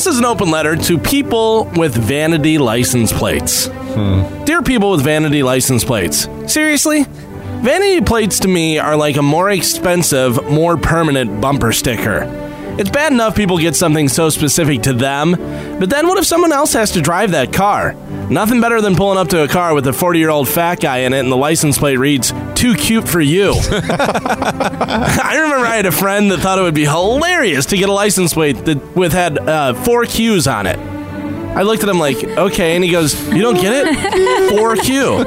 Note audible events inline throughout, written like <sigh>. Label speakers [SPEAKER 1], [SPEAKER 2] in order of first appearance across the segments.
[SPEAKER 1] This is an open letter to people with vanity license plates. Dear people with vanity license plates, seriously? Vanity plates to me are like a more expensive, more permanent bumper sticker. It's bad enough people get something so specific to them, but then what if someone else has to drive that car? Nothing better than pulling up to a car with a 40 year old fat guy in it and the license plate reads, Too cute for you. <laughs> I remember I had a friend that thought it would be hilarious to get a license plate that with had uh, four Qs on it. I looked at him like, okay, and he goes, "You don't get it? Four Q,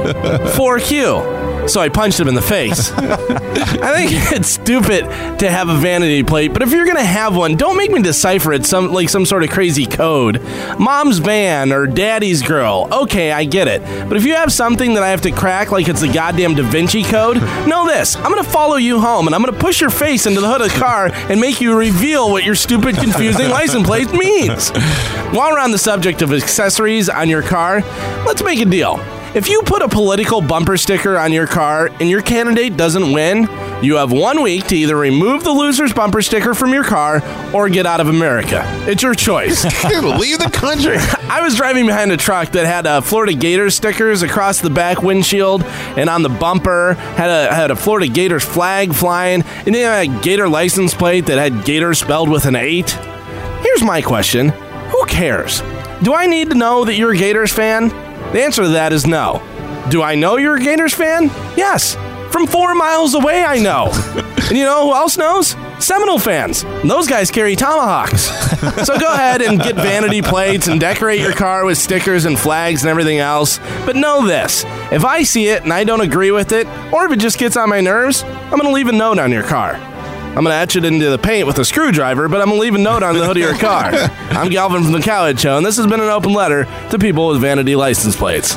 [SPEAKER 1] four Q." So I punched him in the face. <laughs> I think it's stupid to have a vanity plate, but if you're gonna have one, don't make me decipher it some like some sort of crazy code. Mom's van or daddy's girl. Okay, I get it. But if you have something that I have to crack like it's the goddamn Da Vinci Code, know this: I'm gonna follow you home and I'm gonna push your face into the hood of the car and make you reveal what your stupid, confusing license plate means. While we're on the subject of accessories on your car, let's make a deal. If you put a political bumper sticker on your car and your candidate doesn't win, you have one week to either remove the loser's bumper sticker from your car or get out of America. It's your choice. <laughs>
[SPEAKER 2] Leave the country. <laughs>
[SPEAKER 1] I was driving behind a truck that had uh, Florida Gators stickers across the back windshield and on the bumper had a had a Florida Gators flag flying, and then a Gator license plate that had Gator spelled with an eight. Here's my question: Who cares? Do I need to know that you're a Gators fan? The answer to that is no. Do I know you're a Gators fan? Yes. From four miles away, I know. <laughs> and you know who else knows? Seminole fans. Those guys carry tomahawks. <laughs> so go ahead and get vanity plates and decorate your car with stickers and flags and everything else. But know this if I see it and I don't agree with it, or if it just gets on my nerves, I'm going to leave a note on your car. I'm going to etch it into the paint with a screwdriver, but I'm going to leave a note on the hood of your car. <laughs> I'm Galvin from The Cowhead Show, and this has been an open letter to people with vanity license plates.